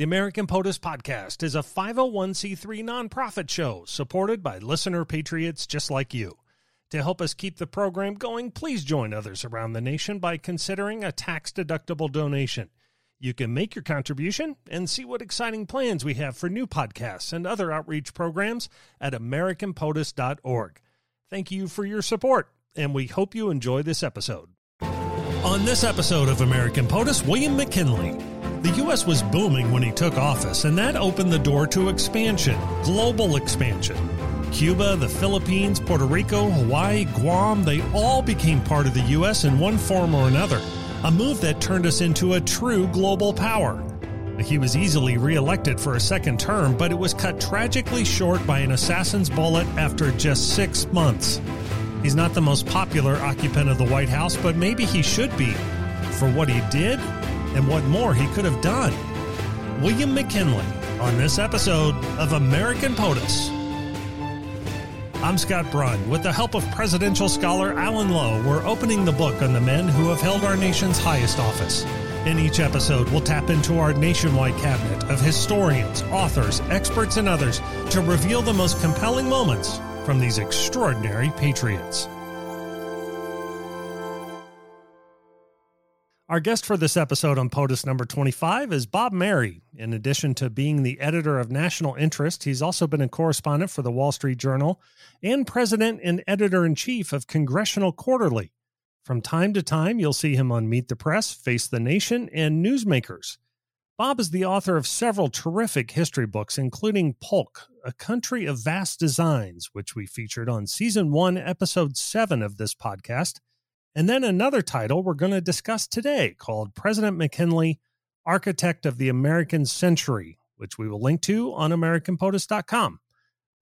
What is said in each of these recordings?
The American POTUS Podcast is a 501c3 nonprofit show supported by listener patriots just like you. To help us keep the program going, please join others around the nation by considering a tax deductible donation. You can make your contribution and see what exciting plans we have for new podcasts and other outreach programs at AmericanPOTUS.org. Thank you for your support, and we hope you enjoy this episode. On this episode of American POTUS, William McKinley. The U.S. was booming when he took office, and that opened the door to expansion, global expansion. Cuba, the Philippines, Puerto Rico, Hawaii, Guam, they all became part of the U.S. in one form or another, a move that turned us into a true global power. He was easily reelected for a second term, but it was cut tragically short by an assassin's bullet after just six months. He's not the most popular occupant of the White House, but maybe he should be for what he did and what more he could have done. William McKinley on this episode of American POTUS. I'm Scott Brunn. With the help of presidential scholar Alan Lowe, we're opening the book on the men who have held our nation's highest office. In each episode, we'll tap into our nationwide cabinet of historians, authors, experts, and others to reveal the most compelling moments from these extraordinary patriots. Our guest for this episode on POTUS number 25 is Bob Merry. In addition to being the editor of National Interest, he's also been a correspondent for the Wall Street Journal and president and editor in chief of Congressional Quarterly. From time to time, you'll see him on Meet the Press, Face the Nation, and Newsmakers. Bob is the author of several terrific history books, including Polk, A Country of Vast Designs, which we featured on Season 1, Episode 7 of this podcast and then another title we're going to discuss today called President McKinley, Architect of the American Century, which we will link to on AmericanPOTUS.com.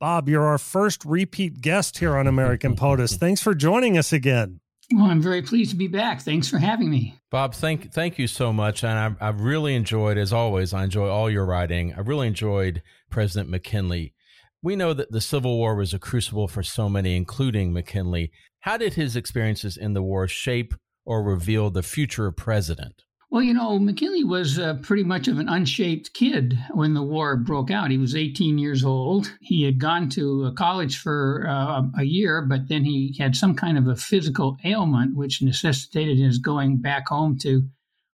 Bob, you're our first repeat guest here on American POTUS. Thanks for joining us again. Well, I'm very pleased to be back. Thanks for having me. Bob, thank thank you so much. And I, I've really enjoyed, as always, I enjoy all your writing. I really enjoyed President McKinley. We know that the Civil War was a crucible for so many, including McKinley. How did his experiences in the war shape or reveal the future president? Well, you know, McKinley was uh, pretty much of an unshaped kid when the war broke out. He was 18 years old. He had gone to college for uh, a year, but then he had some kind of a physical ailment, which necessitated his going back home to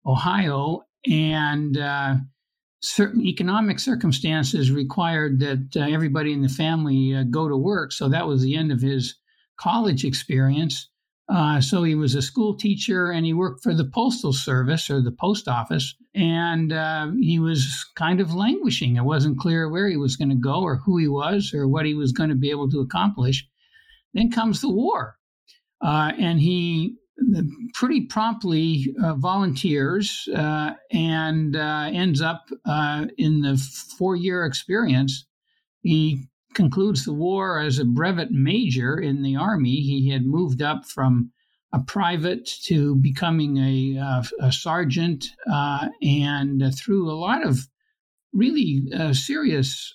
Ohio. And uh, certain economic circumstances required that uh, everybody in the family uh, go to work. So that was the end of his college experience. Uh, so he was a school teacher and he worked for the postal service or the post office. And uh, he was kind of languishing. It wasn't clear where he was going to go or who he was or what he was going to be able to accomplish. Then comes the war. Uh, and he pretty promptly uh, volunteers uh, and uh, ends up uh, in the four year experience. He concludes the war as a brevet major in the Army. He had moved up from a private to becoming a, uh, a sergeant, uh, and through a lot of really serious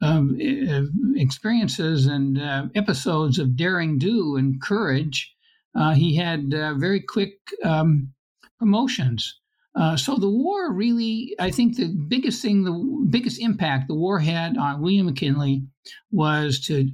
um, experiences and episodes of daring do and courage uh, he had uh, very quick um, promotions. Uh, so the war really, I think the biggest thing, the biggest impact the war had on William McKinley was to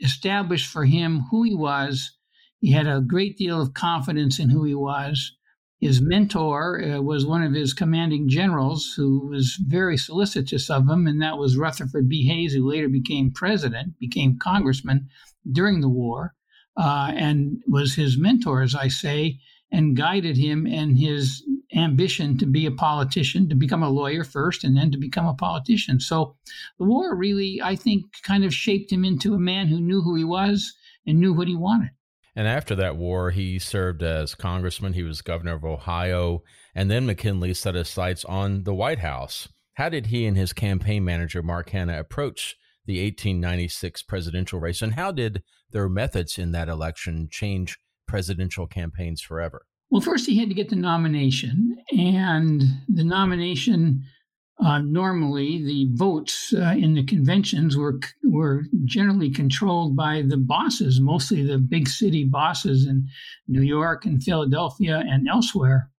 establish for him who he was. He had a great deal of confidence in who he was. His mentor uh, was one of his commanding generals who was very solicitous of him, and that was Rutherford B. Hayes, who later became president, became congressman during the war uh, and was his mentor, as I say, and guided him in his ambition to be a politician, to become a lawyer first, and then to become a politician. So the war really, I think, kind of shaped him into a man who knew who he was and knew what he wanted. And after that war, he served as congressman. He was governor of Ohio. And then McKinley set his sights on the White House. How did he and his campaign manager, Mark Hanna, approach the 1896 presidential race? And how did their methods in that election change presidential campaigns forever? Well, first he had to get the nomination, and the nomination uh, normally the votes uh, in the conventions were were generally controlled by the bosses, mostly the big city bosses in New York and Philadelphia and elsewhere.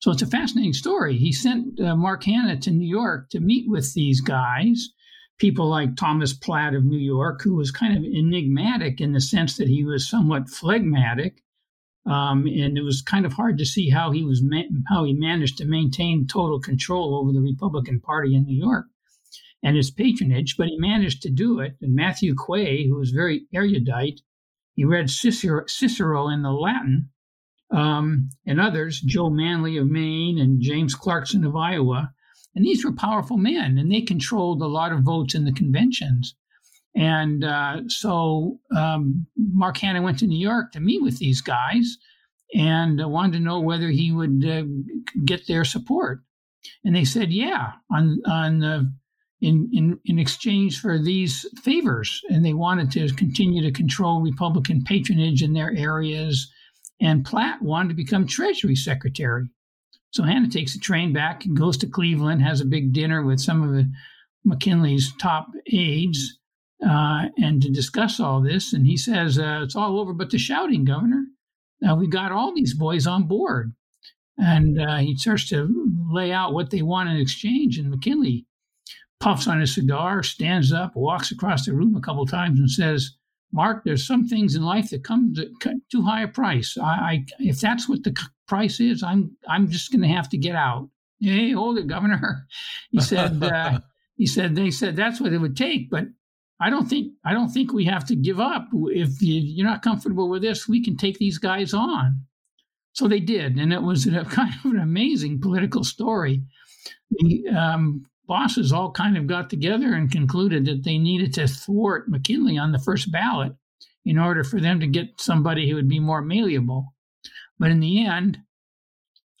So it's a fascinating story. He sent uh, Mark Hanna to New York to meet with these guys, people like Thomas Platt of New York, who was kind of enigmatic in the sense that he was somewhat phlegmatic. Um, and it was kind of hard to see how he was ma- how he managed to maintain total control over the Republican Party in New York and his patronage, but he managed to do it. And Matthew Quay, who was very erudite, he read Cicero, Cicero in the Latin, um, and others, Joe Manley of Maine and James Clarkson of Iowa. And these were powerful men, and they controlled a lot of votes in the conventions. And uh, so um, Mark Hanna went to New York to meet with these guys and uh, wanted to know whether he would uh, get their support. And they said, yeah, on, on the in, in, in exchange for these favors. And they wanted to continue to control Republican patronage in their areas. And Platt wanted to become Treasury Secretary. So Hanna takes a train back and goes to Cleveland, has a big dinner with some of the McKinley's top aides, uh, and to discuss all this. And he says, uh, It's all over but the shouting, Governor. Uh, we've got all these boys on board. And uh, he starts to lay out what they want in exchange. And McKinley puffs on his cigar, stands up, walks across the room a couple times, and says, "Mark, there's some things in life that come to too high a price. I, I if that's what the price is, I'm I'm just going to have to get out." Hey, hold it, Governor. He said. Uh, he said they said that's what it would take, but I don't think I don't think we have to give up. If you, are not comfortable with this, we can take these guys on. So they did, and it was a, kind of an amazing political story. The um, bosses all kind of got together and concluded that they needed to thwart McKinley on the first ballot in order for them to get somebody who would be more malleable. But in the end,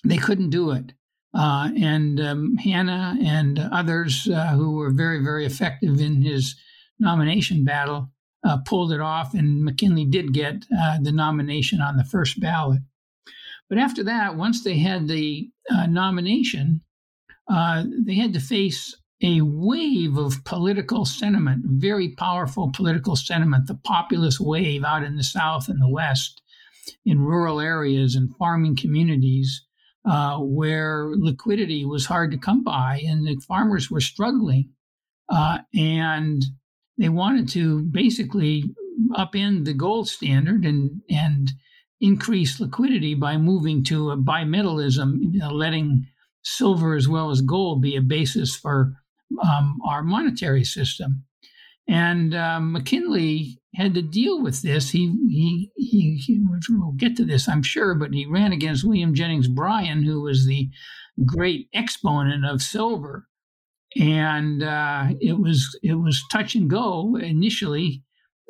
they couldn't do it. Uh, and um, Hanna and others uh, who were very, very effective in his nomination battle uh, pulled it off, and McKinley did get uh, the nomination on the first ballot. But after that, once they had the uh, nomination, uh, they had to face a wave of political sentiment, very powerful political sentiment, the populist wave out in the South and the West, in rural areas and farming communities uh, where liquidity was hard to come by and the farmers were struggling. Uh, and they wanted to basically upend the gold standard and, and increase liquidity by moving to a bimetallism, you know, letting silver as well as gold be a basis for um, our monetary system. And um, McKinley had to deal with this. He, he, he, he, we'll get to this, I'm sure, but he ran against William Jennings Bryan, who was the great exponent of silver. And uh, it was it was touch and go initially,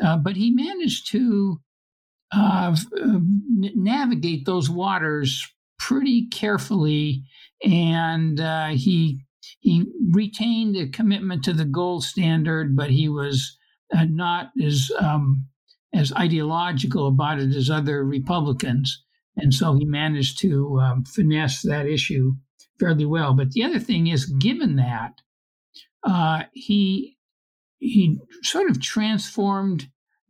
uh, but he managed to uh, navigate those waters pretty carefully and uh, he he retained a commitment to the gold standard, but he was uh, not as um, as ideological about it as other Republicans, and so he managed to um, finesse that issue fairly well. But the other thing is, given that uh, he he sort of transformed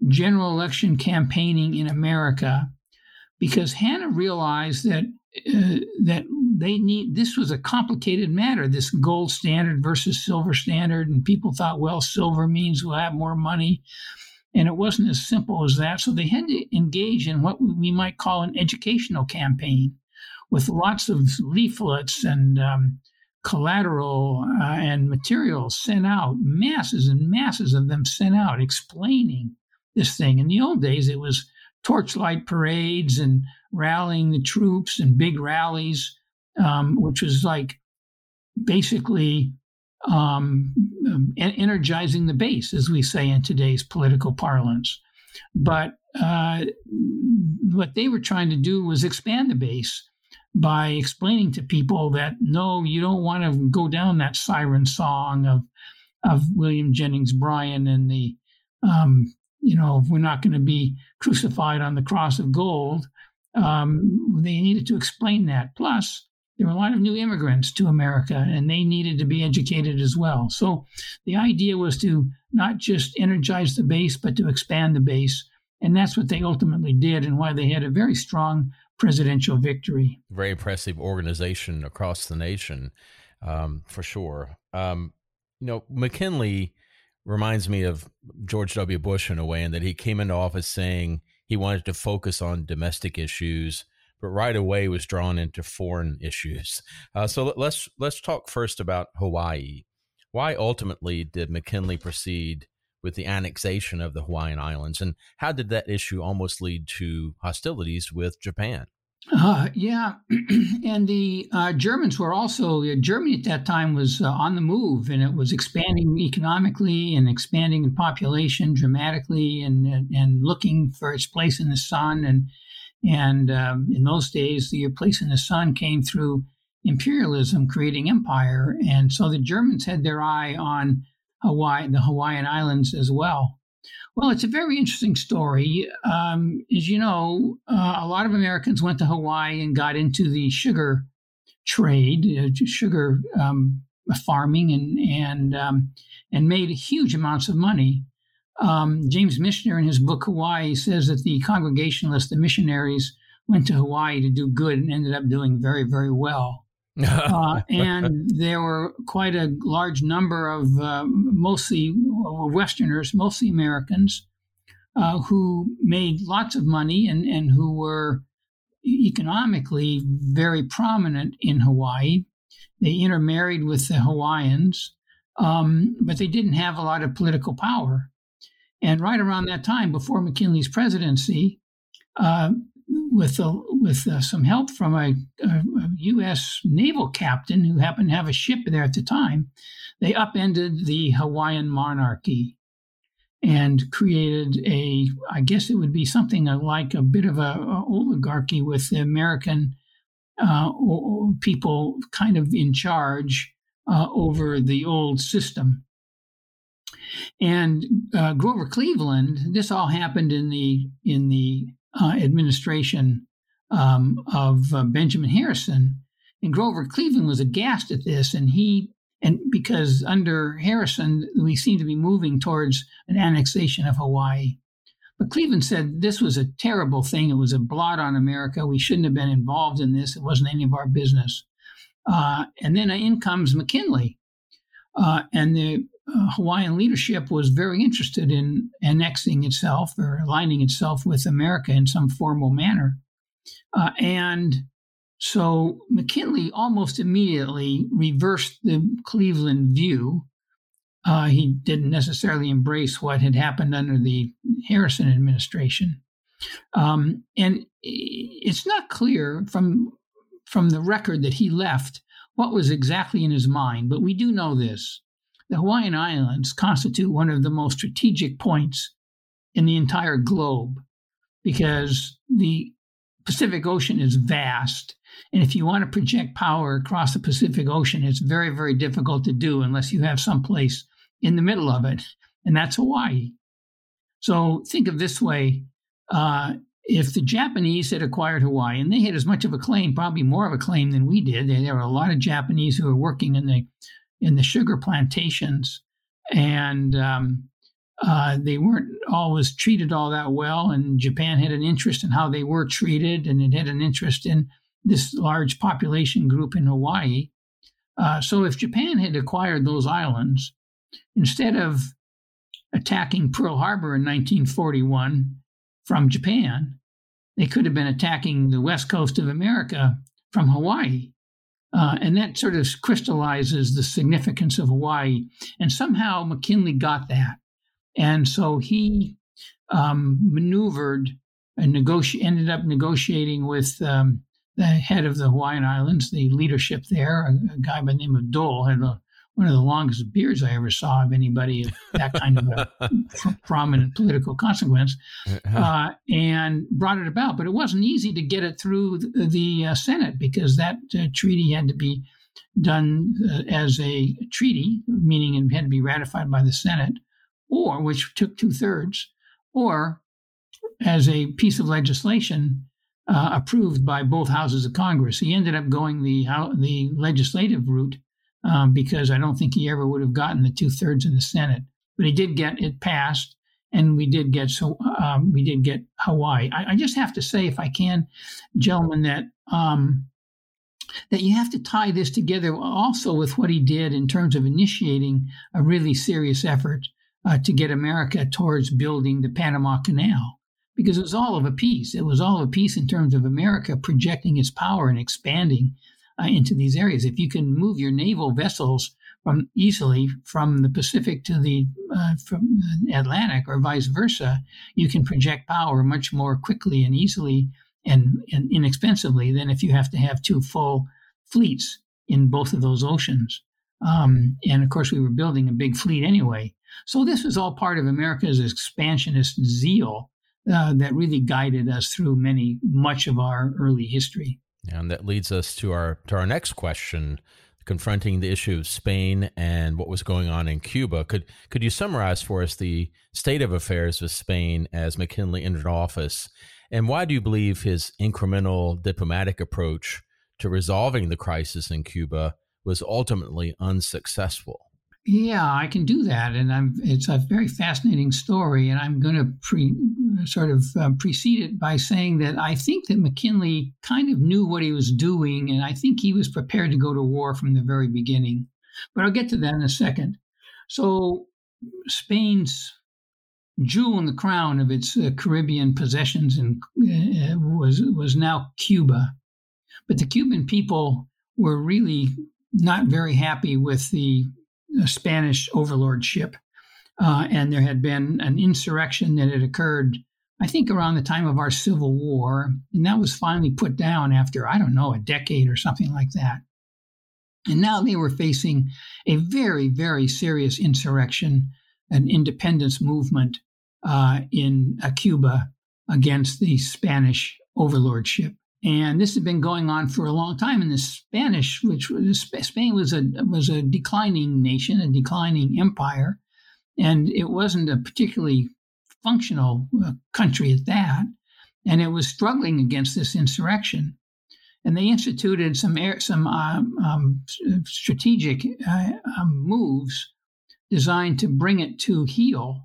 general election campaigning in America because Hanna realized that uh, that they need this was a complicated matter this gold standard versus silver standard and people thought well silver means we'll have more money. And it wasn't as simple as that. So they had to engage in what we might call an educational campaign with lots of leaflets and um, collateral uh, and materials sent out masses and masses of them sent out explaining this thing. In the old days it was torchlight parades and rallying the troops and big rallies, um, which was like basically um, energizing the base, as we say in today's political parlance. But uh, what they were trying to do was expand the base by explaining to people that no, you don't want to go down that siren song of of William Jennings Bryan and the um, you know we're not going to be crucified on the cross of gold um, they needed to explain that. Plus, there were a lot of new immigrants to America, and they needed to be educated as well. So the idea was to not just energize the base, but to expand the base. And that's what they ultimately did, and why they had a very strong presidential victory. Very impressive organization across the nation, um, for sure. Um, you know, McKinley reminds me of George W. Bush in a way, in that he came into office saying he wanted to focus on domestic issues, but right away was drawn into foreign issues. Uh, so let's let's talk first about Hawaii. Why ultimately did McKinley proceed with the annexation of the Hawaiian Islands, and how did that issue almost lead to hostilities with Japan? Uh, yeah, and the uh, Germans were also Germany at that time was uh, on the move, and it was expanding economically and expanding in population dramatically, and and looking for its place in the sun. And and um, in those days, the place in the sun came through imperialism, creating empire, and so the Germans had their eye on Hawaii, the Hawaiian Islands as well. Well, it's a very interesting story. Um, as you know, uh, a lot of Americans went to Hawaii and got into the sugar trade, uh, sugar um, farming, and and um, and made huge amounts of money. Um, James Michener, in his book Hawaii, says that the Congregationalists, the missionaries, went to Hawaii to do good and ended up doing very, very well uh, and there were quite a large number of uh, mostly Westerners, mostly Americans, uh, who made lots of money and, and who were economically very prominent in Hawaii. They intermarried with the Hawaiians, um, but they didn't have a lot of political power. And right around that time, before McKinley's presidency, uh, with a, with uh, some help from a, a, U.S. naval captain who happened to have a ship there at the time, they upended the Hawaiian monarchy and created a, I guess it would be something like a bit of a, a oligarchy with the American uh, people kind of in charge uh, over the old system. And uh, Grover Cleveland, this all happened in the in the uh, administration um, of uh, Benjamin Harrison. And Grover Cleveland was aghast at this, and he and because under Harrison we seem to be moving towards an annexation of Hawaii. But Cleveland said this was a terrible thing. It was a blot on America. We shouldn't have been involved in this. It wasn't any of our business. Uh, and then in comes McKinley, uh, and the uh, Hawaiian leadership was very interested in annexing itself or aligning itself with America in some formal manner. Uh, and so McKinley almost immediately reversed the Cleveland view. Uh, he didn't necessarily embrace what had happened under the Harrison administration. Um, and it's not clear from from the record that he left what was exactly in his mind, but we do know this the Hawaiian Islands constitute one of the most strategic points in the entire globe because the Pacific Ocean is vast. And if you want to project power across the Pacific Ocean, it's very, very difficult to do unless you have some place in the middle of it, and that's Hawaii. So think of this way uh, if the Japanese had acquired Hawaii, and they had as much of a claim, probably more of a claim than we did, there were a lot of Japanese who were working in the in the sugar plantations, and um, uh, they weren't always treated all that well. And Japan had an interest in how they were treated, and it had an interest in this large population group in Hawaii. Uh, so, if Japan had acquired those islands, instead of attacking Pearl Harbor in 1941 from Japan, they could have been attacking the west coast of America from Hawaii. Uh, and that sort of crystallizes the significance of Hawaii. And somehow McKinley got that. And so he um, maneuvered and negoti- ended up negotiating with um, the head of the Hawaiian Islands, the leadership there, a, a guy by the name of Dole, had a one of the longest beards I ever saw of anybody of that kind of a prominent political consequence, uh, and brought it about. But it wasn't easy to get it through the, the uh, Senate because that uh, treaty had to be done uh, as a treaty, meaning it had to be ratified by the Senate, or which took two thirds, or as a piece of legislation uh, approved by both houses of Congress. He ended up going the the legislative route um, because I don't think he ever would have gotten the two thirds in the Senate. But he did get it passed, and we did get so um, we did get Hawaii. I, I, just have to say, if I can, gentlemen, that um, that you have to tie this together also with what he did in terms of initiating a really serious effort uh, to get America towards building the Panama Canal. Because it was all of a piece. It was all of a piece in terms of America projecting its power and expanding uh, into these areas. If you can move your naval vessels from easily from the Pacific to the uh, from the Atlantic or vice versa, you can project power much more quickly and easily and, and inexpensively than if you have to have two full fleets in both of those oceans. Um, and of course, we were building a big fleet anyway. So this was all part of America's expansionist zeal uh, that really guided us through many much of our early history. And that leads us to our to our next question, confronting the issue of Spain and what was going on in Cuba. Could could you summarize for us the state of affairs with Spain as McKinley entered office, and why do you believe his incremental diplomatic approach to resolving the crisis in Cuba was ultimately unsuccessful? Yeah, I can do that, and I'm. It's a very fascinating story, and I'm going to pre, sort of uh, precede it by saying that I think that McKinley kind of knew what he was doing, and I think he was prepared to go to war from the very beginning. But I'll get to that in a second. So, Spain's jewel in the crown of its uh, Caribbean possessions and uh, was was now Cuba, but the Cuban people were really not very happy with the Spanish overlordship. Uh, and there had been an insurrection that had occurred, I think, around the time of our Civil War. And that was finally put down after, I don't know, a decade or something like that. And now they were facing a very, very serious insurrection, an independence movement uh, in uh, Cuba against the Spanish overlordship. And this had been going on for a long time. And the Spanish, which was, Spain was a was a declining nation, a declining empire, and it wasn't a particularly functional uh, country at that. And it was struggling against this insurrection. And they instituted some some um, um, strategic uh, um, moves designed to bring it to heel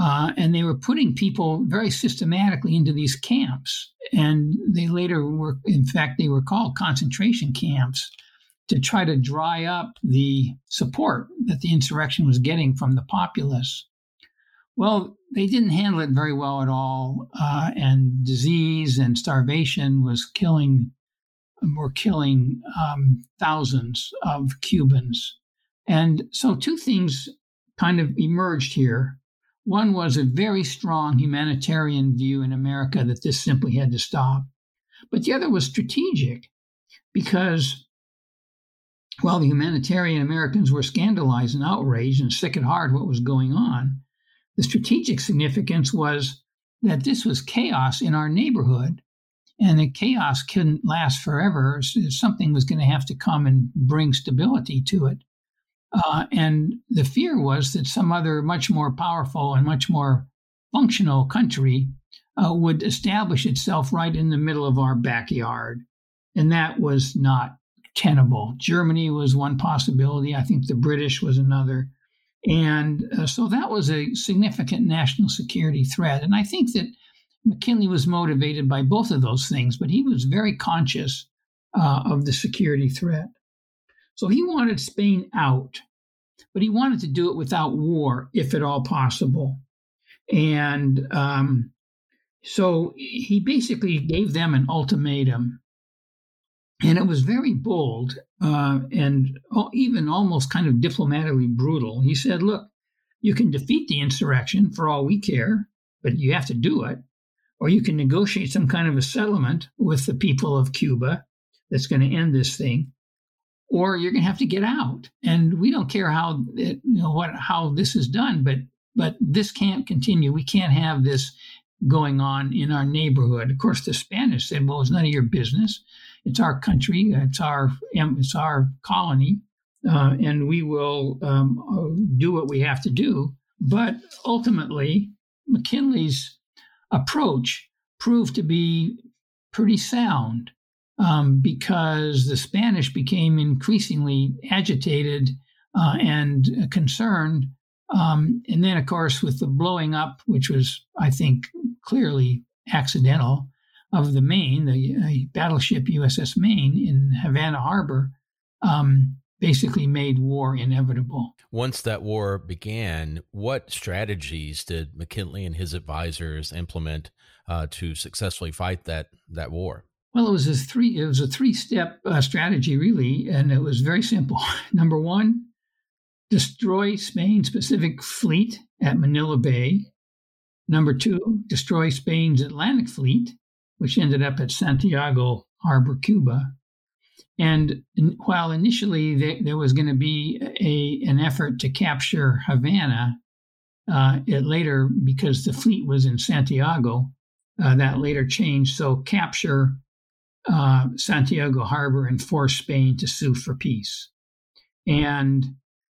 uh, and they were putting people very systematically into these camps. And they later were, in fact, they were called concentration camps to try to dry up the support that the insurrection was getting from the populace. Well, they didn't handle it very well at all. Uh, and disease and starvation was killing, were killing um, thousands of Cubans. And so two things kind of emerged here one was a very strong humanitarian view in America that this simply had to stop. But the other was strategic because while the humanitarian Americans were scandalized and outraged and sick at heart what was going on, the strategic significance was that this was chaos in our neighborhood and the chaos couldn't last forever. Something was going to have to come and bring stability to it. Uh, and the fear was that some other much more powerful and much more functional country uh, would establish itself right in the middle of our backyard. And that was not tenable. Germany was one possibility. I think the British was another. And uh, so that was a significant national security threat. And I think that McKinley was motivated by both of those things, but he was very conscious uh, of the security threat. So he wanted Spain out, but he wanted to do it without war, if at all possible. And um, so he basically gave them an ultimatum. And it was very bold uh, and even almost kind of diplomatically brutal. He said, Look, you can defeat the insurrection for all we care, but you have to do it. Or you can negotiate some kind of a settlement with the people of Cuba that's going to end this thing or you're going to have to get out. And we don't care how it, you know what how this is done, but but this can't continue. We can't have this going on in our neighborhood. Of course, the Spanish said, "Well, it's none of your business. It's our country. It's our it's our colony, uh, and we will um, do what we have to do." But ultimately, McKinley's approach proved to be pretty sound um, because the Spanish became increasingly agitated uh, and concerned Um, and then, of course, with the blowing up, which was, I think, clearly accidental, of the Maine, the uh, battleship USS Maine in Havana Harbor, um, basically made war inevitable. Once that war began, what strategies did McKinley and his advisors implement uh, to successfully fight that that war? Well, it was a three it was a three step uh, strategy really, and it was very simple. Number one, destroy Spain's Pacific Fleet at Manila Bay. Number two, destroy Spain's Atlantic Fleet, which ended up at Santiago Harbor, Cuba. And while initially there was going to be a, an effort to capture Havana, uh, it later, because the fleet was in Santiago, uh, that later changed. So capture uh, Santiago Harbor and force Spain to sue for peace. And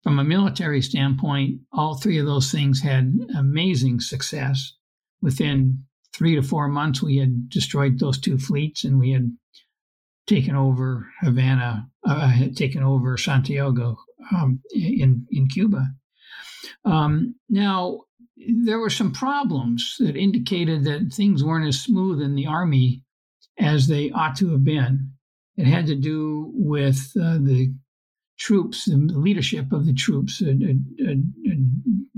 from a military standpoint, all three of those things had amazing success. Within three to four months, we had destroyed those two fleets and we had taken over Havana, uh, had taken over Santiago um, in in Cuba. Um, now there were some problems that indicated that things weren't as smooth in the army as they ought to have been. It had to do with uh, the troops, the leadership of the troops. Uh, uh, uh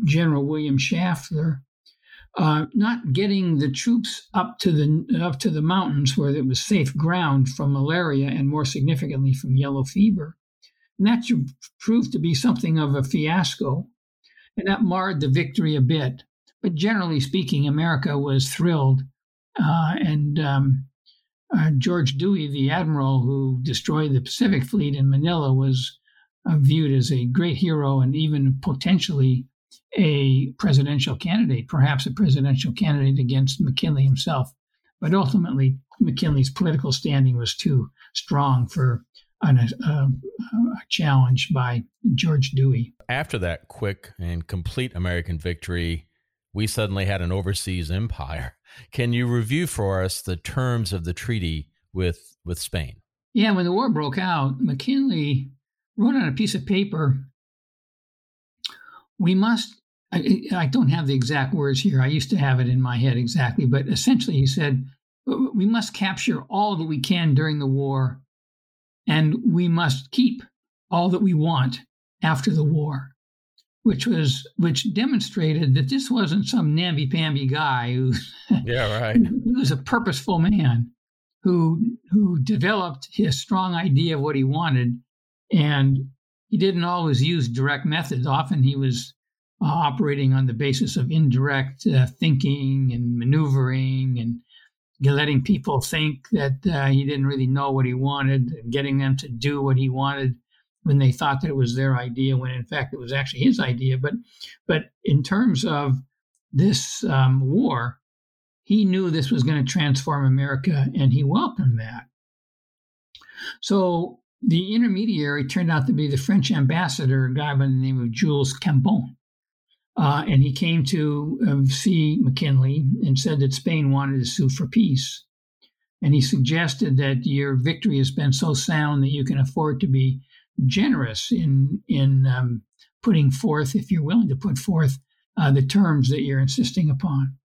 General William Shafter uh, not getting the troops up to the up to the mountains where it was safe ground from malaria and more significantly from yellow fever. And that proved to be something of a fiasco, and that marred the victory a bit. But generally speaking, America was thrilled, uh, and um, uh, George Dewey, the admiral who destroyed the Pacific Fleet in Manila, was uh, viewed as a great hero and even potentially a presidential candidate, perhaps a presidential candidate against McKinley himself. But ultimately, McKinley's political standing was too strong for an, a, a challenge by George Dewey. After that quick and complete American victory, we suddenly had an overseas empire. Can you review for us the terms of the treaty with, with Spain? Yeah, when the war broke out, McKinley wrote on a piece of paper we must I, I, don't have the exact words here. I used to have it in my head exactly, but essentially he said, we must capture all that we can during the war, and we must keep all that we want after the war, which was which demonstrated that this wasn't some namby-pamby guy who yeah right. he was a purposeful man who who developed his strong idea of what he wanted, and he didn't always use direct methods. Often he was uh, operating on the basis of indirect uh, thinking and maneuvering and letting people think that uh, he didn't really know what he wanted and getting them to do what he wanted when they thought that it was their idea when in fact it was actually his idea. But but in terms of this um, war he knew this was going to transform america and he welcomed that. So the intermediary turned out to be the french ambassador a guy by the name of jules cambon. Uh, and he came to uh, see McKinley and said that Spain wanted to sue for peace. And he suggested that your victory has been so sound that you can afford to be generous in in um, putting forth, if you're willing to put forth, uh, the terms that you're insisting upon.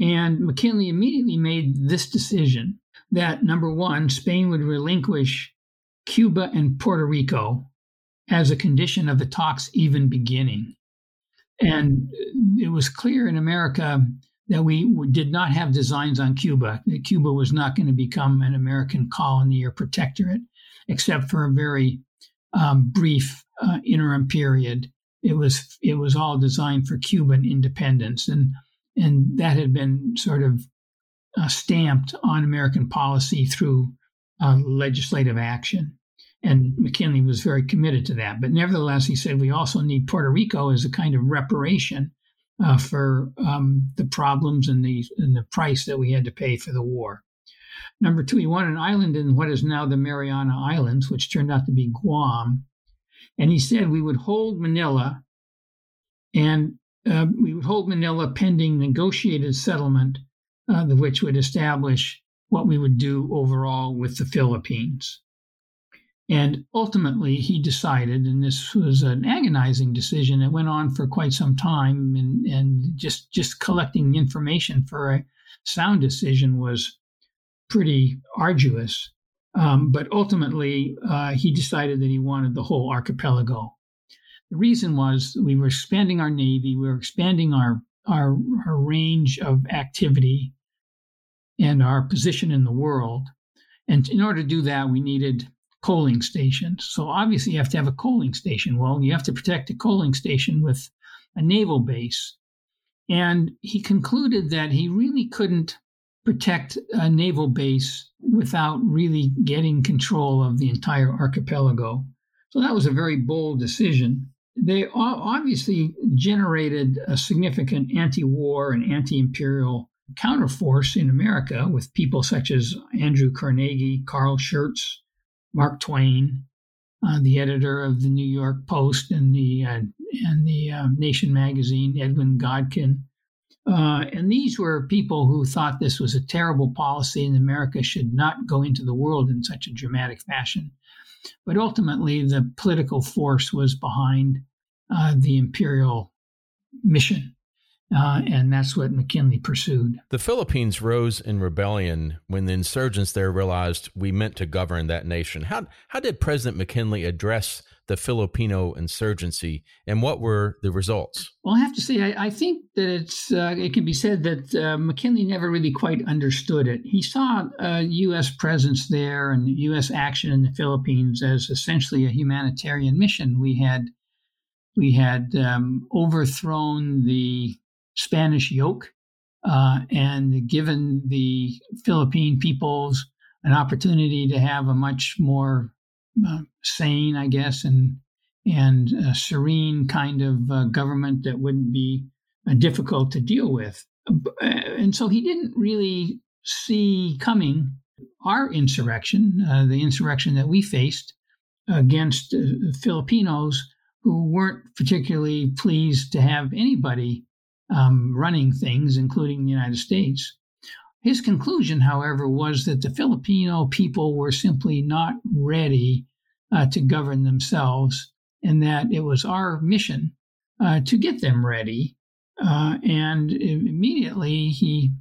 And McKinley immediately made this decision that number one, Spain would relinquish Cuba and Puerto Rico as a condition of the talks even beginning. And it was clear in America that we did not have designs on Cuba. That Cuba was not going to become an American colony or protectorate, except for a very um, brief uh, interim period. It was it was all designed for Cuban independence, and and that had been sort of uh, stamped on American policy through uh, legislative action. And McKinley was very committed to that. But nevertheless, he said we also need Puerto Rico as a kind of reparation uh, for um, the problems and the, and the price that we had to pay for the war. Number two, he won an island in what is now the Mariana Islands, which turned out to be Guam. And he said we would hold Manila and uh, we would hold Manila pending negotiated settlement, uh, which would establish what we would do overall with the Philippines. And ultimately, he decided, and this was an agonizing decision that went on for quite some time, and, and just just collecting information for a sound decision was pretty arduous. Um, but ultimately, uh, he decided that he wanted the whole archipelago. The reason was we were expanding our navy, we were expanding our our, our range of activity and our position in the world. And in order to do that, we needed coaling stations. So obviously, you have to have a coaling station. Well, you have to protect a coaling station with a naval base. And he concluded that he really couldn't protect a naval base without really getting control of the entire archipelago. So that was a very bold decision. They obviously generated a significant anti war and anti imperial counterforce in America with people such as Andrew Carnegie, Carl Schurz, Mark Twain, uh, the editor of the New York Post and the uh, and the uh, Nation magazine, Edwin Godkin. Uh, and these were people who thought this was a terrible policy and America should not go into the world in such a dramatic fashion. But ultimately, the political force was behind uh, the imperial mission. Uh, and that's what McKinley pursued. The Philippines rose in rebellion when the insurgents there realized we meant to govern that nation. How, how did President McKinley address the Filipino insurgency, and what were the results? Well, I have to say, I, I think that it's uh, it can be said that uh, McKinley never really quite understood it. He saw U.S. presence there and U.S. action in the Philippines as essentially a humanitarian mission. We had we had um, overthrown the Spanish yoke uh, and given the Philippine peoples an opportunity to have a much more uh, sane, I guess, and and serene kind of uh, government that wouldn't be uh, difficult to deal with. Uh, and so he didn't really see coming our insurrection, the insurrection that we faced against Filipinos who weren't particularly pleased to have anybody um, running things, including the United States. His conclusion, however, was that the Filipino people were simply not ready uh, to govern themselves, and that it was our mission uh, to get them ready. Uh, and immediately, he,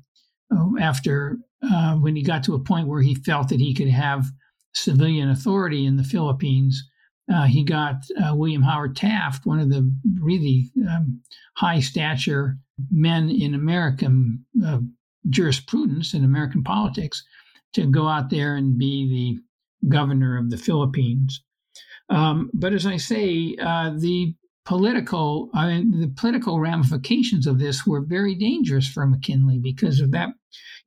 oh, after uh, when he got to a point where he felt that he could have civilian authority in the Philippines, uh, he got uh, William Howard Taft, one of the really um, high stature men in American uh, jurisprudence in American politics, to go out there and be the governor of the Philippines. Um, but as I say, uh, the political I mean, the political ramifications of this were very dangerous for McKinley because of that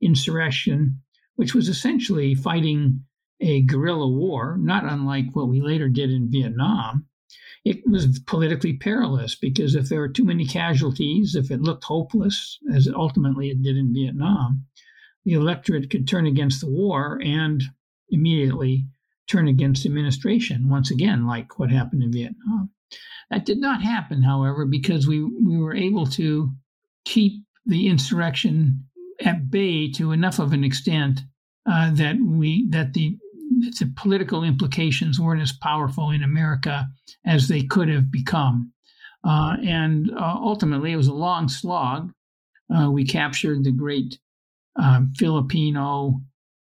insurrection, which was essentially fighting a guerrilla war, not unlike what we later did in Vietnam, it was politically perilous because if there were too many casualties, if it looked hopeless, as ultimately it did in Vietnam, the electorate could turn against the war and immediately turn against the administration, once again, like what happened in Vietnam. That did not happen, however, because we, we were able to keep the insurrection at bay to enough of an extent uh, that we that the the political implications weren't as powerful in America as they could have become. Uh, and uh, ultimately, it was a long slog. Uh, we captured the great um, Filipino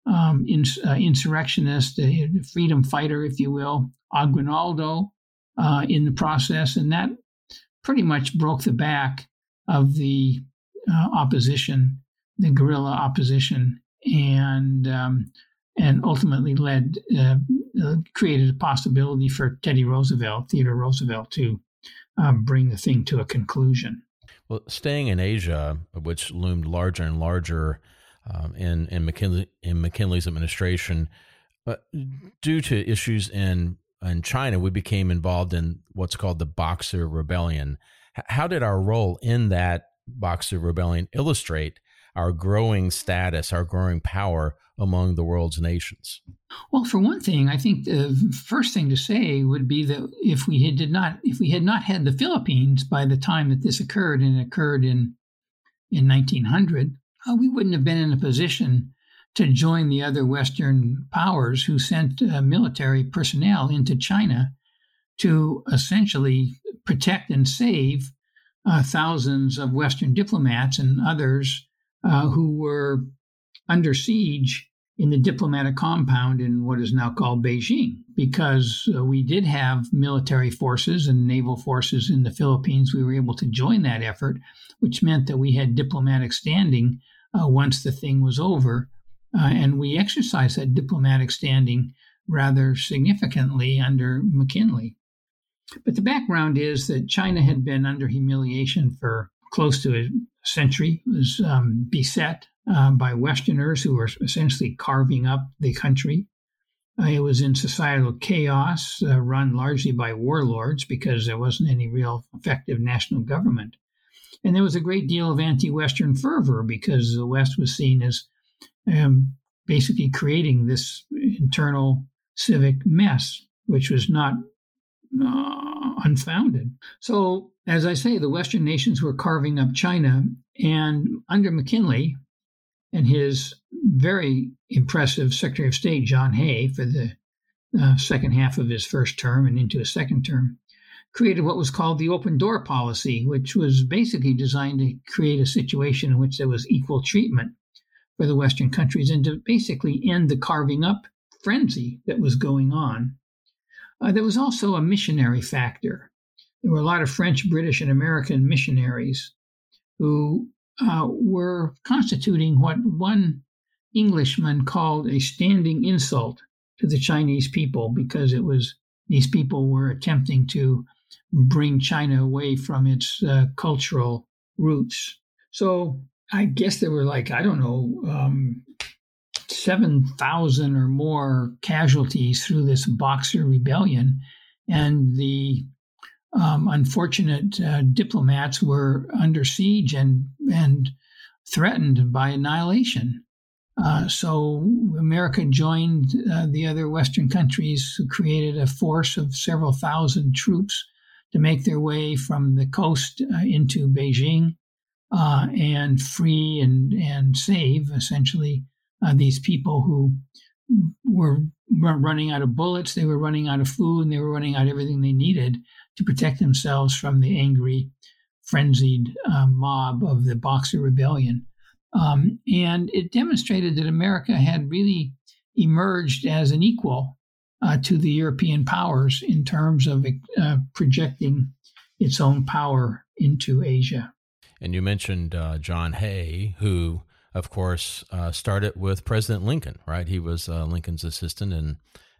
um, ins- uh, insurrectionist, the freedom fighter, if you will, Aguinaldo, uh, in the process, and that pretty much broke the back of the uh, opposition, the guerrilla opposition, and um, and ultimately led uh, uh, created a possibility for Teddy Roosevelt, Theodore Roosevelt, to um, bring the thing to a conclusion. Well, staying in Asia, which loomed larger and larger um, in in McKinley in McKinley's administration, but due to issues in in China, we became involved in what's called the Boxer Rebellion. How did our role in that Boxer Rebellion illustrate our growing status, our growing power among the world's nations? Well, for one thing, I think the first thing to say would be that if we had did not if we had not had the Philippines by the time that this occurred, and it occurred in in 1900, uh, we wouldn't have been in a position to join the other Western powers who sent uh, military personnel into China to essentially protect and save uh, thousands of Western diplomats and others uh, who were under siege in the diplomatic compound in what is now called Beijing, because uh, we did have military forces and naval forces in the Philippines. We were able to join that effort, which meant that we had diplomatic standing uh, once the thing was over. Uh, and we exercised that diplomatic standing rather significantly under McKinley. But the background is that China had been under humiliation for close to a century, it was um, beset uh, by Westerners who were essentially carving up the country. Uh, it was in societal chaos, uh, run largely by warlords because there wasn't any real effective national government. And there was a great deal of anti Western fervor because the West was seen as um, basically creating this internal civic mess, which was not uh, unfounded. So, as I say, the Western nations were carving up China, and under McKinley and his very impressive Secretary of State, John Hay, for the uh, second half of his first term and into his second term, created what was called the open door policy, which was basically designed to create a situation in which there was equal treatment for the Western countries and to basically end the carving up frenzy that was going on. Uh, there was also a missionary factor. There were a lot of French, British, and American missionaries who uh, were constituting what one Englishman called a standing insult to the Chinese people because it was these people were attempting to bring China away from its uh, cultural roots. So I guess there were like, I don't know, um, 7,000 or more casualties through this Boxer rebellion. And the um, unfortunate uh, diplomats were under siege and, and threatened by annihilation. Uh, so America joined uh, the other Western countries who created a force of several thousand troops to make their way from the coast uh, into Beijing uh, and free and, and save essentially uh, these people who were running out of bullets, they were running out of food, and they were running out of everything they needed to protect themselves from the angry, frenzied uh, mob of the Boxer Rebellion. Um, and it demonstrated that America had really emerged as an equal uh, to the European powers in terms of uh, projecting its own power into Asia. And you mentioned uh, John Hay, who of course, uh, started with President Lincoln. Right, he was uh, Lincoln's assistant, and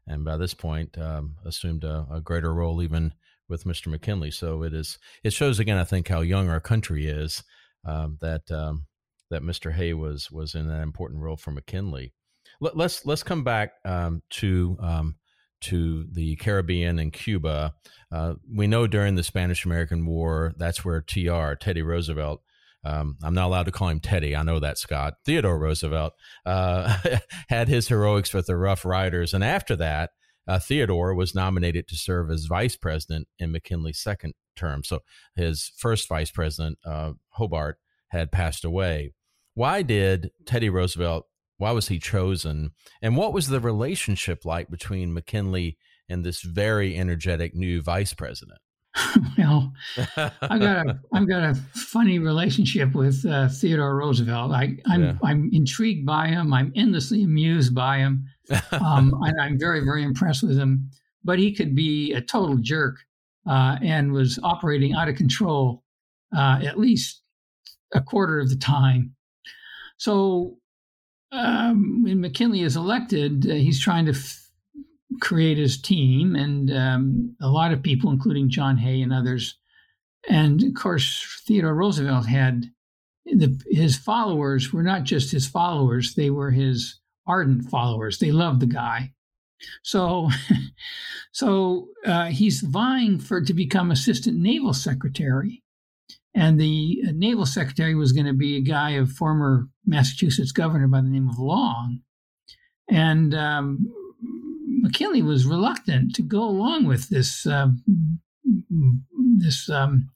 and by this point um, assumed a, a, greater role even with Mr. McKinley. So it is. It shows again, I think, how young our country is. Um, that um, that Mr. Hay was was in an important role for McKinley. Let, us let's, let's come back um, to um, to the Caribbean and Cuba. Uh, we know during the Spanish American War, that's where TR Teddy Roosevelt um, I'm not allowed to call him Teddy. I know that, Scott. Theodore Roosevelt uh, had his heroics with the Rough Riders. And after that, uh, Theodore was nominated to serve as vice president in McKinley's second term. So his first vice president, uh, Hobart, had passed away. Why did Teddy Roosevelt, why was he chosen? And what was the relationship like between McKinley and this very energetic new vice president? well, I got a I've got a funny relationship with uh, Theodore Roosevelt. I, I'm yeah. I'm intrigued by him. I'm endlessly amused by him. Um, and I'm very very impressed with him. But he could be a total jerk uh, and was operating out of control uh, at least a quarter of the time. So um, when McKinley is elected, uh, he's trying to f- create his team, and um, a lot of people, including John Hay and others. And of course, Theodore Roosevelt had the, his followers were not just his followers; they were his ardent followers. They loved the guy. So, so uh, he's vying for to become assistant naval secretary, and the naval secretary was going to be a guy of former Massachusetts governor by the name of Long, and um, McKinley was reluctant to go along with this uh, this um,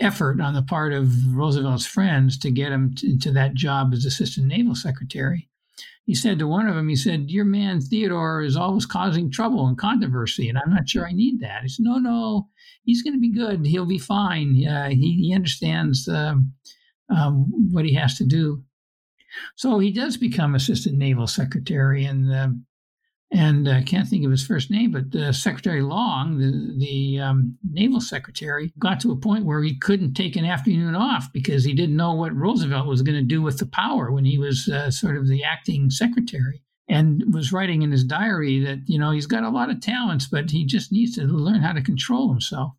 effort on the part of Roosevelt's friends to get him to, into that job as assistant naval secretary. he said to one of them, he said, Your man Theodore is always causing trouble and controversy, and I'm not sure I need that. He said, No, no, he's going to be good. He'll be fine. Uh, he, he understands um, um, what he has to do. So he does become assistant naval secretary, and uh, and I uh, can't think of his first name, but uh, Secretary Long, the the um, naval secretary, got to a point where he couldn't take an afternoon off because he didn't know what Roosevelt was going to do with the power when he was uh, sort of the acting secretary, and was writing in his diary that you know he's got a lot of talents, but he just needs to learn how to control himself.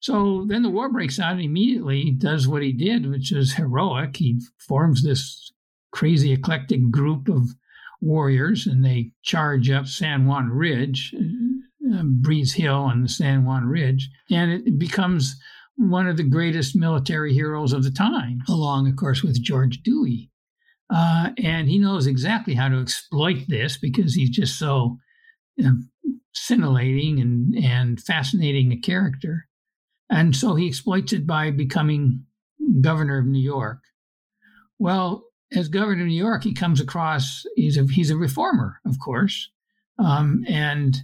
So then the war breaks out, and immediately he does what he did, which is heroic. He forms this crazy eclectic group of warriors and they charge up San Juan Ridge, uh, Breeze Hill on the San Juan Ridge, and it becomes one of the greatest military heroes of the time, along, of course, with George Dewey. Uh, and he knows exactly how to exploit this because he's just so know, scintillating and, and fascinating a character. And so he exploits it by becoming governor of New York. Well, as governor of New York, he comes across he's a he's a reformer, of course, um, and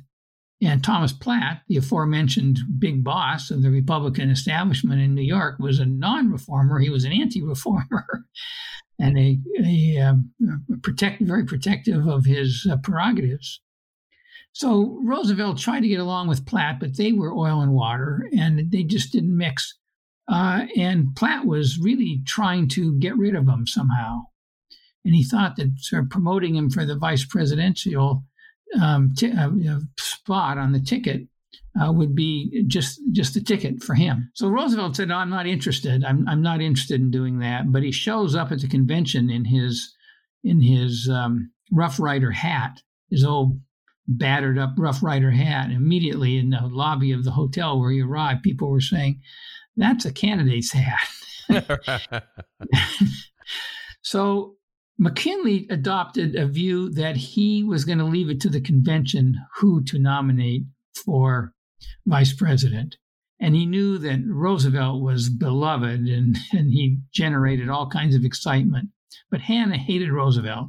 and Thomas Platt, the aforementioned big boss of the Republican establishment in New York, was a non-reformer. He was an anti-reformer, and a, a, um, protect very protective of his uh, prerogatives. So Roosevelt tried to get along with Platt, but they were oil and water, and they just didn't mix. Uh, and Platt was really trying to get rid of him somehow and he thought that sort of promoting him for the vice presidential um, t- uh, spot on the ticket uh, would be just just the ticket for him. So Roosevelt said, "No, I'm not interested. I'm I'm not interested in doing that." But he shows up at the convention in his in his um, Rough Rider hat, his old battered up Rough Rider hat. Immediately in the lobby of the hotel where he arrived, people were saying, "That's a candidate's hat." so McKinley adopted a view that he was going to leave it to the convention who to nominate for vice president. And he knew that Roosevelt was beloved and, and he generated all kinds of excitement. But Hanna hated Roosevelt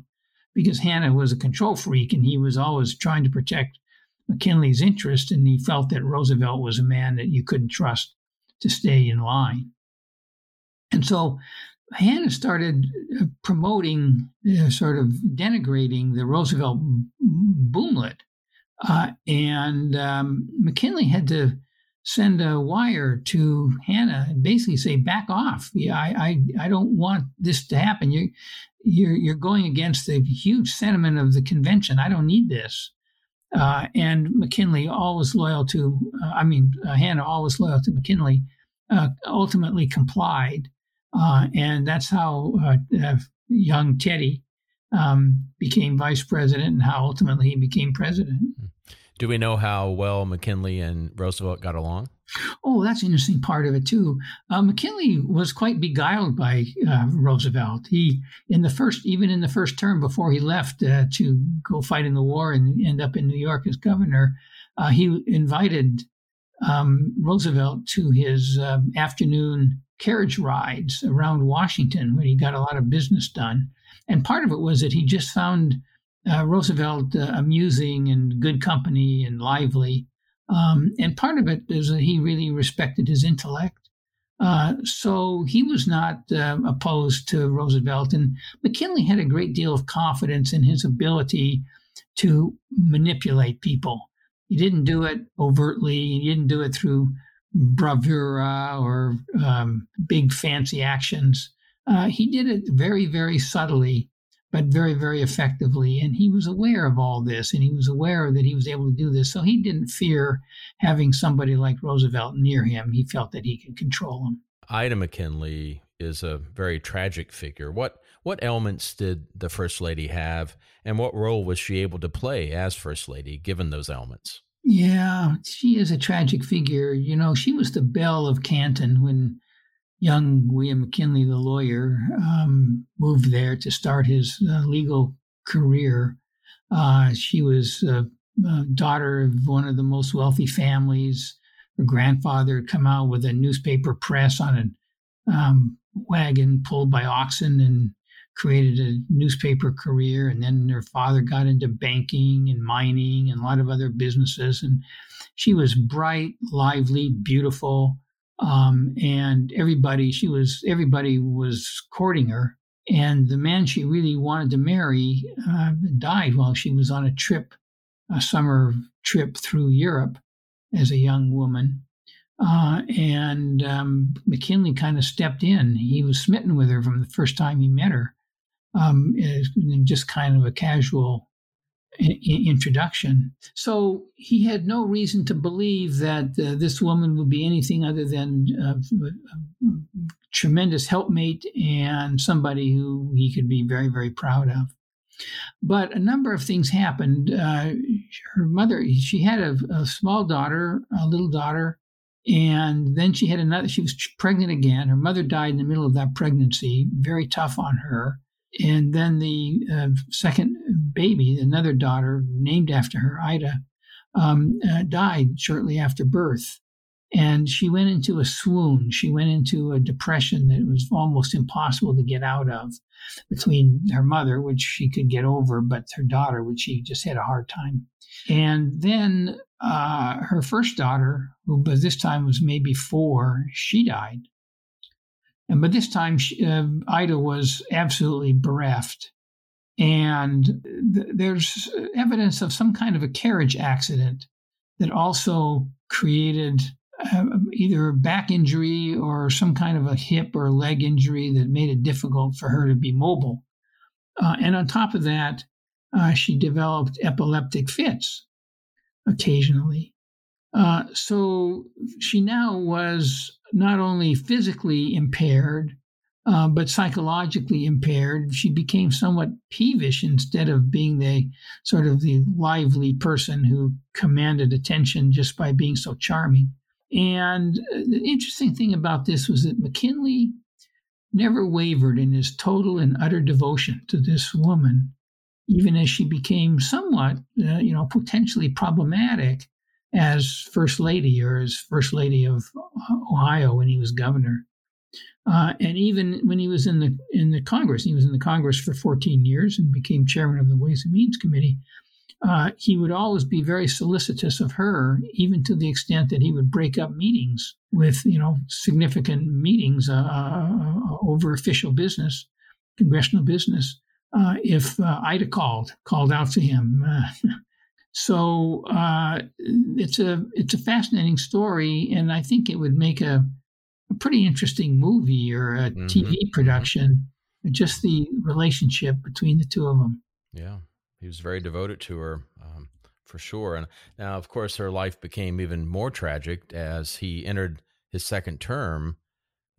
because Hanna was a control freak and he was always trying to protect McKinley's interest. And he felt that Roosevelt was a man that you couldn't trust to stay in line. And so Hanna started uh, promoting, uh, sort of denigrating the Roosevelt boomlet. Uh, and um, McKinley had to send a wire to Hanna and basically say, back off. Yeah, I, I, I don't want this to happen. You're, you're, you're going against the huge sentiment of the convention. I don't need this. Uh, and McKinley, always loyal to, uh, I mean, uh, Hanna, always loyal to McKinley, ultimately complied. Uh, and that's how uh, uh, young Teddy um, became vice president and how ultimately he became president. Do we know how well McKinley and Roosevelt got along? Oh, that's an interesting part of it too. Uh, McKinley was quite beguiled by uh, Roosevelt. He, in the first, even in the first term before he left uh, to go fight in the war and end up in New York as governor, uh, he invited um, Roosevelt to his um, afternoon carriage rides around Washington when he got a lot of business done. And part of it was that he just found uh, Roosevelt uh, amusing and good company and lively. Um, and part of it is that he really respected his intellect. Uh, so he was not uh, opposed to Roosevelt. And McKinley had a great deal of confidence in his ability to manipulate people. He didn't do it overtly, he didn't do it through bravura or um, big fancy actions. Uh, he did it very, very subtly, but very, very effectively. And he was aware of all this, and he was aware that he was able to do this. So he didn't fear having somebody like Roosevelt near him. He felt that he could control him. Ida McKinley is a very tragic figure. What what elements did the first lady have, and what role was she able to play as first lady, given those elements? Yeah, she is a tragic figure. You know, she was the belle of Canton when young William McKinley, the lawyer, um, moved there to start his uh, legal career. Uh, she was a, a, daughter of one of the most wealthy families. Her grandfather had come out with a newspaper press on a um, wagon pulled by oxen, and created a newspaper career, and then her father got into banking and mining and a lot of other businesses. And she was bright, lively, beautiful, um, and everybody she was everybody was courting her. And the man she really wanted to marry uh, died while she was on a trip, a summer trip through Europe as a young woman. Uh, and um, McKinley kind of stepped in. He was smitten with her from the first time he met her, um, in just kind of a casual I- introduction. So he had no reason to believe that uh, this woman would be anything other than uh, a tremendous helpmate and somebody who he could be very, very proud of. But a number of things happened. Uh, her mother, she had a, a small daughter, a little daughter, and then she had another, she was pregnant again. Her mother died in the middle of that pregnancy, very tough on her. And then the uh, second baby, another daughter named after her, Ida, um, uh, died shortly after birth. And she went into a swoon. She went into a depression that was almost impossible to get out of between her mother, which she could get over, but her daughter, which she just had a hard time. And then uh, her first daughter, who by this time was maybe four, she died. And by this time, she, uh, Ida was absolutely bereft. And th- there's evidence of some kind of a carriage accident that also created uh, either a back injury or some kind of a hip or leg injury that made it difficult for her to be mobile. Uh, and on top of that, uh, she developed epileptic fits occasionally. Uh, so she now was not only physically impaired, uh, but psychologically impaired. She became somewhat peevish instead of being the sort of the lively person who commanded attention just by being so charming. And the interesting thing about this was that McKinley never wavered in his total and utter devotion to this woman, even as she became somewhat, uh, you know, potentially problematic as first lady or as first lady of Ohio when he was governor. Uh, and even when he was in the in the Congress, he was in the Congress for 14 years and became chairman of the Ways and Means Committee uh, he would always be very solicitous of her, even to the extent that he would break up meetings with, you know, significant meetings uh, uh over official business, congressional business, uh, if uh, Ida called, called out to him. so it's a it's a fascinating story, and I think it would make a, a pretty interesting movie or a mm-hmm. TV mm-hmm. production. Just the relationship between the two of them. Yeah he was very devoted to her um, for sure. And now, of course, her life became even more tragic as he entered his second term,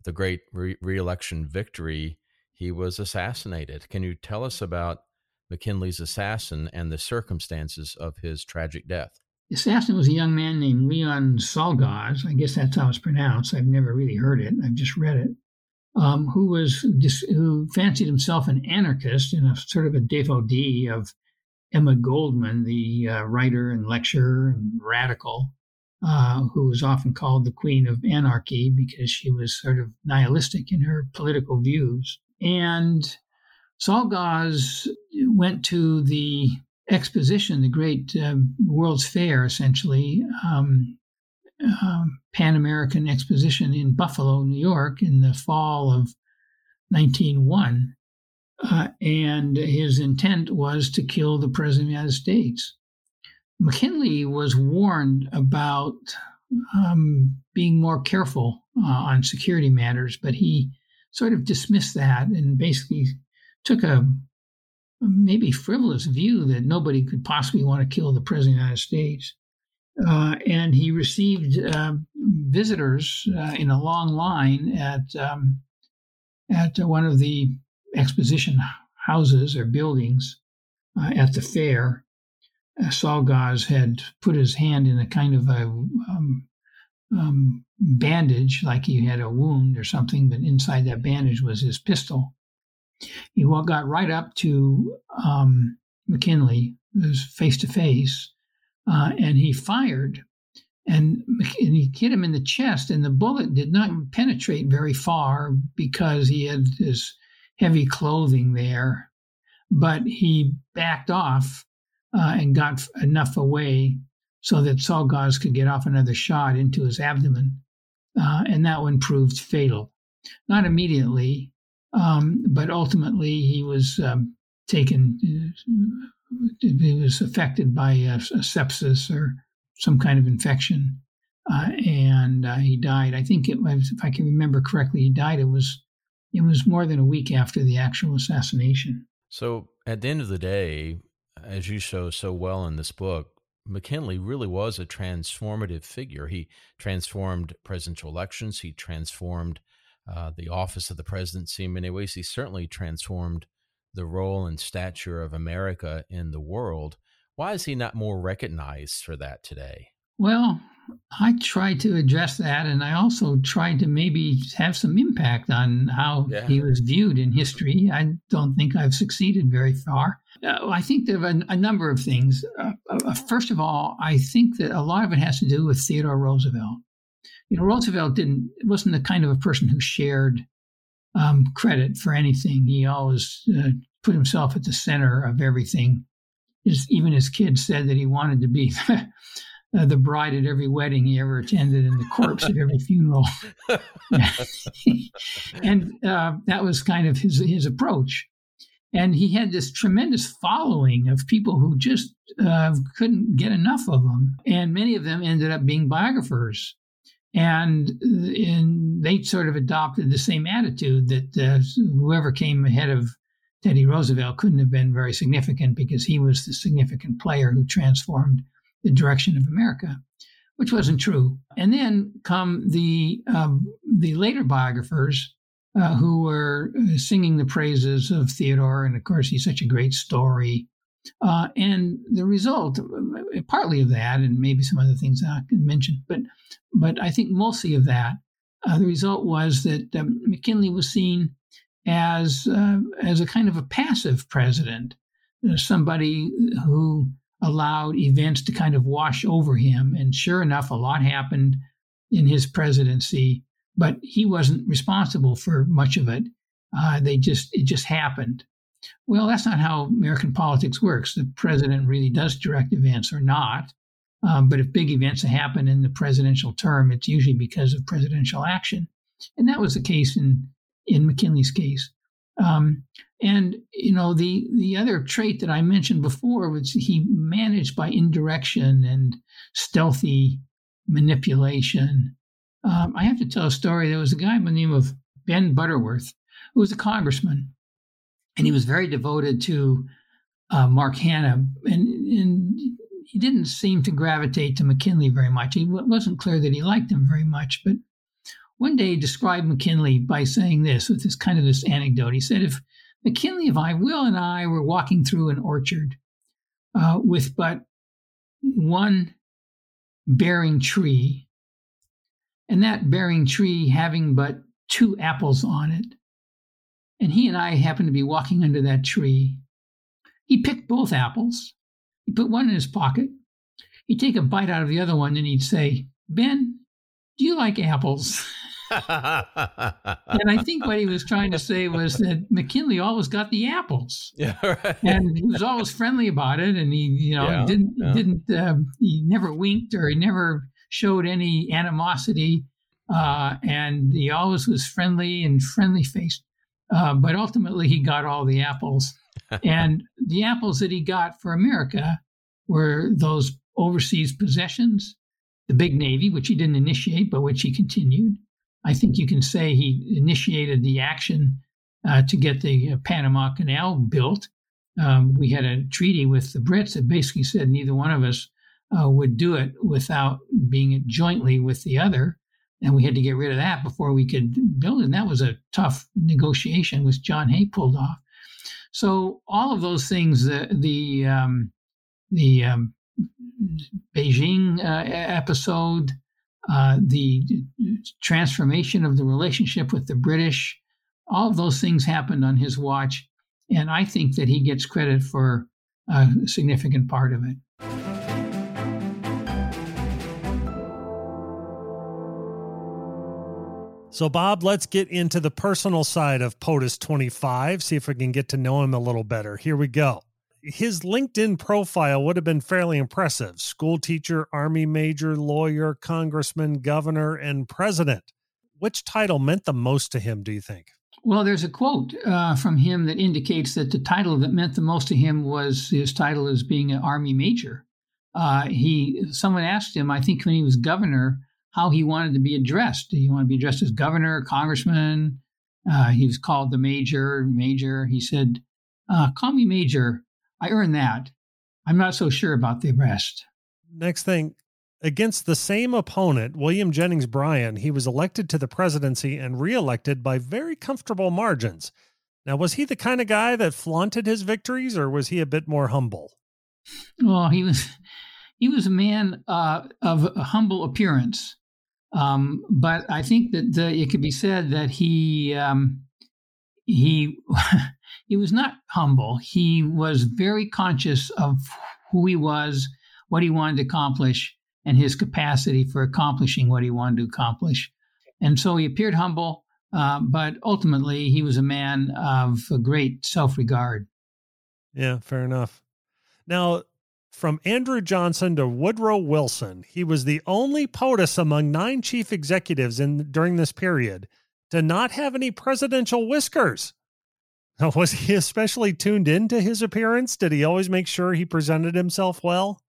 the great re- reelection victory. He was assassinated. Can you tell us about McKinley's assassin and the circumstances of his tragic death? The assassin was a young man named Leon Czolgosz. I guess that's how it's pronounced. I've never really heard it. I've just read it um, who was who fancied himself an anarchist and a sort of a devotee of Emma Goldman, the uh, writer and lecturer and radical, uh, who was often called the Queen of Anarchy because she was sort of nihilistic in her political views. And Czolgosz went to the exposition, the great um, World's Fair, essentially, um, um, Pan American Exposition in Buffalo, New York, in the fall of 1901. Uh, and his intent was to kill the president of the United States. McKinley was warned about um, being more careful uh, on security matters, but he sort of dismissed that and basically took a, maybe frivolous view that nobody could possibly want to kill the president of the United States. Uh, and he received uh, visitors uh, in a long line at um, at one of the exposition houses or buildings uh, at the fair. Uh, Czolgosz had put his hand in a kind of a um, um, bandage, like he had a wound or something, but inside that bandage was his pistol. He got right up to um, McKinley, was face to face, and he fired. And, and he hit him in the chest, and the bullet did not penetrate very far because he had his heavy clothing there, but he backed off uh, and got enough away so that Czolgosz could get off another shot into his abdomen. Uh, and that one proved fatal. Not immediately, um, but ultimately he was um, taken, uh, he was affected by a, a sepsis or some kind of infection. Uh, and uh, he died. I think it was, if I can remember correctly, he died. It was it was more than a week after the actual assassination. So, at the end of the day, as you show so well in this book, McKinley really was a transformative figure. He transformed presidential elections. He transformed uh, the office of the presidency in many ways. He certainly transformed the role and stature of America in the world. Why is he not more recognized for that today? Well, I tried to address that, and I also tried to maybe have some impact on how yeah. he was viewed in history. I don't think I've succeeded very far. Uh, I think there are a, a number of things. Uh, uh, first of all, I think that a lot of it has to do with Theodore Roosevelt. You know, Roosevelt didn't wasn't the kind of a person who shared um, credit for anything. He always uh, put himself at the center of everything. His, even his kids said that he wanted to be uh, the bride at every wedding he ever attended and the corpse at every funeral. and uh, that was kind of his, his approach. And he had this tremendous following of people who just uh, couldn't get enough of him. And many of them ended up being biographers. And, and they sort of adopted the same attitude that uh, whoever came ahead of Teddy Roosevelt couldn't have been very significant because he was the significant player who transformed the direction of America, which wasn't true. And then come the um, the later biographers uh, who were uh, singing the praises of Theodore, and of course he's such a great story. Uh, and the result, uh, partly of that, and maybe some other things I can mention, but but I think mostly of that, uh, the result was that um, McKinley was seen as uh, as a kind of a passive president, somebody who allowed events to kind of wash over him. And sure enough, a lot happened in his presidency, but he wasn't responsible for much of it. Uh, they just it just happened. Well, that's not how American politics works. The president really does direct events or not. Um, but if big events happen in the presidential term, it's usually because of presidential action, and that was the case in in McKinley's case. Um, and you know the the other trait that I mentioned before was he managed by indirection and stealthy manipulation. Um, I have to tell a story. There was a guy by the name of Ben Butterworth who was a congressman, and he was very devoted to uh, Mark Hanna, and, and he didn't seem to gravitate to McKinley very much. It wasn't clear that he liked him very much, but one day he described McKinley by saying this with this kind of this anecdote. He said, if McKinley, if I, Will, and I were walking through an orchard uh, with but one bearing tree, and that bearing tree having but two apples on it, and he and I happened to be walking under that tree, he picked both apples. He put one in his pocket. He'd take a bite out of the other one, and he'd say, Ben, do you like apples? and I think what he was trying to say was that McKinley always got the apples. Yeah, right. And he was always friendly about it, and he, you know, yeah, didn't yeah. didn't uh, he never winked or he never showed any animosity, uh, and he always was friendly and friendly faced. Uh, but ultimately, he got all the apples, and the apples that he got for America were those overseas possessions, the big navy, which he didn't initiate, but which he continued I think you can say he initiated the action uh, to get the uh, Panama Canal built. Um, we had a treaty with the Brits that basically said neither one of us uh, would do it without being jointly with the other. And we had to get rid of that before we could build it. And that was a tough negotiation, which John Hay pulled off. So all of those things, the the um, the um, Beijing uh, episode, uh, the transformation of the relationship with the British, all of those things happened on his watch. And I think that he gets credit for a significant part of it. So, Bob, let's get into the personal side of POTUS 25, see if we can get to know him a little better. Here we go. His LinkedIn profile would have been fairly impressive school teacher, army major, lawyer, congressman, governor, and president. Which title meant the most to him, do you think? Well, there's a quote uh, from him that indicates that the title that meant the most to him was his title as being an army major. Uh, he, someone asked him, I think when he was governor, how he wanted to be addressed. Did he want to be addressed as governor, congressman? Uh, he was called the major, major. He said, uh, "Call me major. I earned that. I'm not so sure about the rest." Next thing, Against the same opponent, William Jennings Bryan, he was elected to the presidency and reelected by very comfortable margins. Now, was he the kind of guy that flaunted his victories, or was he a bit more humble? Well, he was he was a man uh, of humble appearance, um, but I think that the, it could be said that he um, he he was not humble. He was very conscious of who he was, what he wanted to accomplish, and his capacity for accomplishing what he wanted to accomplish. And so he appeared humble, uh, but ultimately he was a man of great self regard. Yeah, fair enough. Now, from Andrew Johnson to Woodrow Wilson, he was the only POTUS among nine chief executives in during this period to not have any presidential whiskers. Now, was he especially tuned into his appearance? Did he always make sure he presented himself well?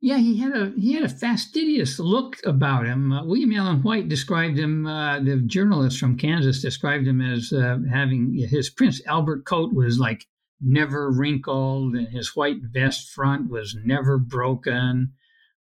Yeah, he had a he had a fastidious look about him. Uh, William Allen White described him. Uh, the journalist from Kansas described him as uh, having his Prince Albert coat was like never wrinkled, and his white vest front was never broken.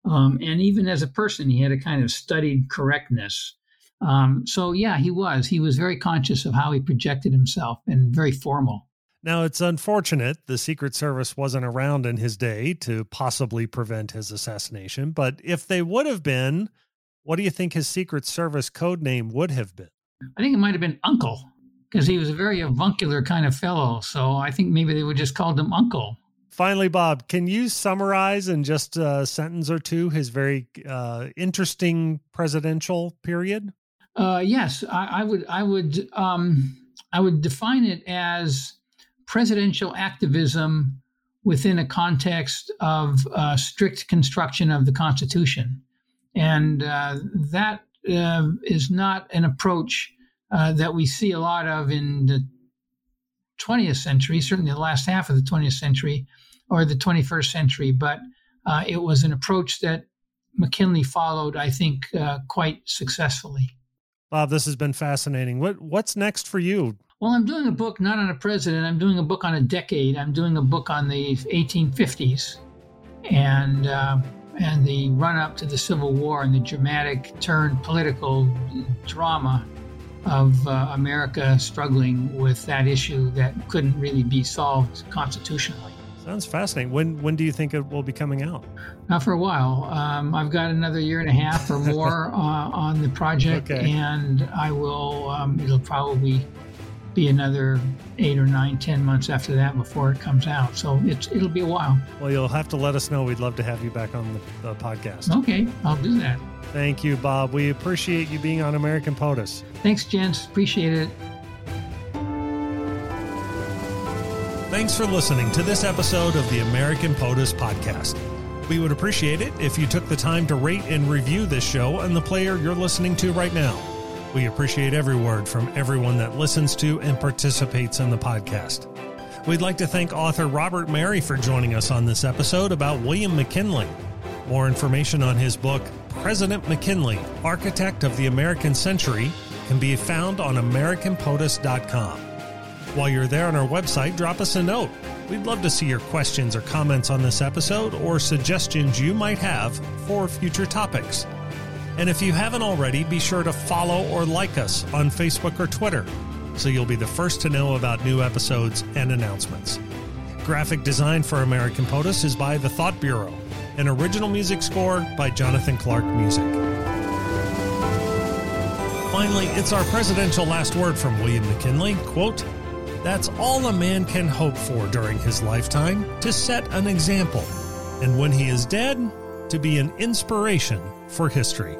Um, and even as a person, he had a kind of studied correctness. Um, so yeah, he was. He was very conscious of how he projected himself and very formal. Now, it's unfortunate the Secret Service wasn't around in his day to possibly prevent his assassination, but if they would have been, what do you think his Secret Service code name would have been? I think it might have been Uncle because he was a very avuncular kind of fellow. So I think maybe they would just called him Uncle. Finally, Bob, can you summarize in just a sentence or two his very uh, interesting presidential period? Uh, yes, I, I, would. I would. Um, I would define it as presidential activism within a context of uh, strict construction of the Constitution. And uh, that uh, is not an approach uh, that we see a lot of in the 20th century, certainly the last half of the 20th century or the 21st century, but uh, it was an approach that McKinley followed, I think, uh, quite successfully. Bob, this has been fascinating. What what's next for you? Well, I'm doing a book not on a president. I'm doing a book on a decade. I'm doing a book on the 1850s, and uh, and the run up to the Civil War and the dramatic turn political drama of uh, America struggling with that issue that couldn't really be solved constitutionally. Sounds fascinating. When when do you think it will be coming out? Not for a while. Um, I've got another year and a half or more uh, on the project, okay. and I will. Um, it'll probably be another eight or nine, ten months after that before it comes out. So it's it'll be a while. Well, you'll have to let us know. We'd love to have you back on the, the podcast. Okay, I'll do that. Thank you, Bob. We appreciate you being on American POTUS. Thanks, gents. Appreciate it. Thanks for listening to this episode of the American POTUS podcast. We would appreciate it if you took the time to rate and review this show and the player you're listening to right now. We appreciate every word from everyone that listens to and participates in the podcast. We'd like to thank author Robert Merry for joining us on this episode about William McKinley. More information on his book, President McKinley, Architect of the American Century, can be found on AmericanPOTUS.com. While you're there on our website, drop us a note. We'd love to see your questions or comments on this episode or suggestions you might have for future topics. And if you haven't already, be sure to follow or like us on Facebook or Twitter so you'll be the first to know about new episodes and announcements. Graphic design for American POTUS is by The Thought Bureau, and original music score by Jonathan Clark Music. Finally, it's our presidential last word from William McKinley. Quote, That's all a man can hope for during his lifetime to set an example, and when he is dead, to be an inspiration for history.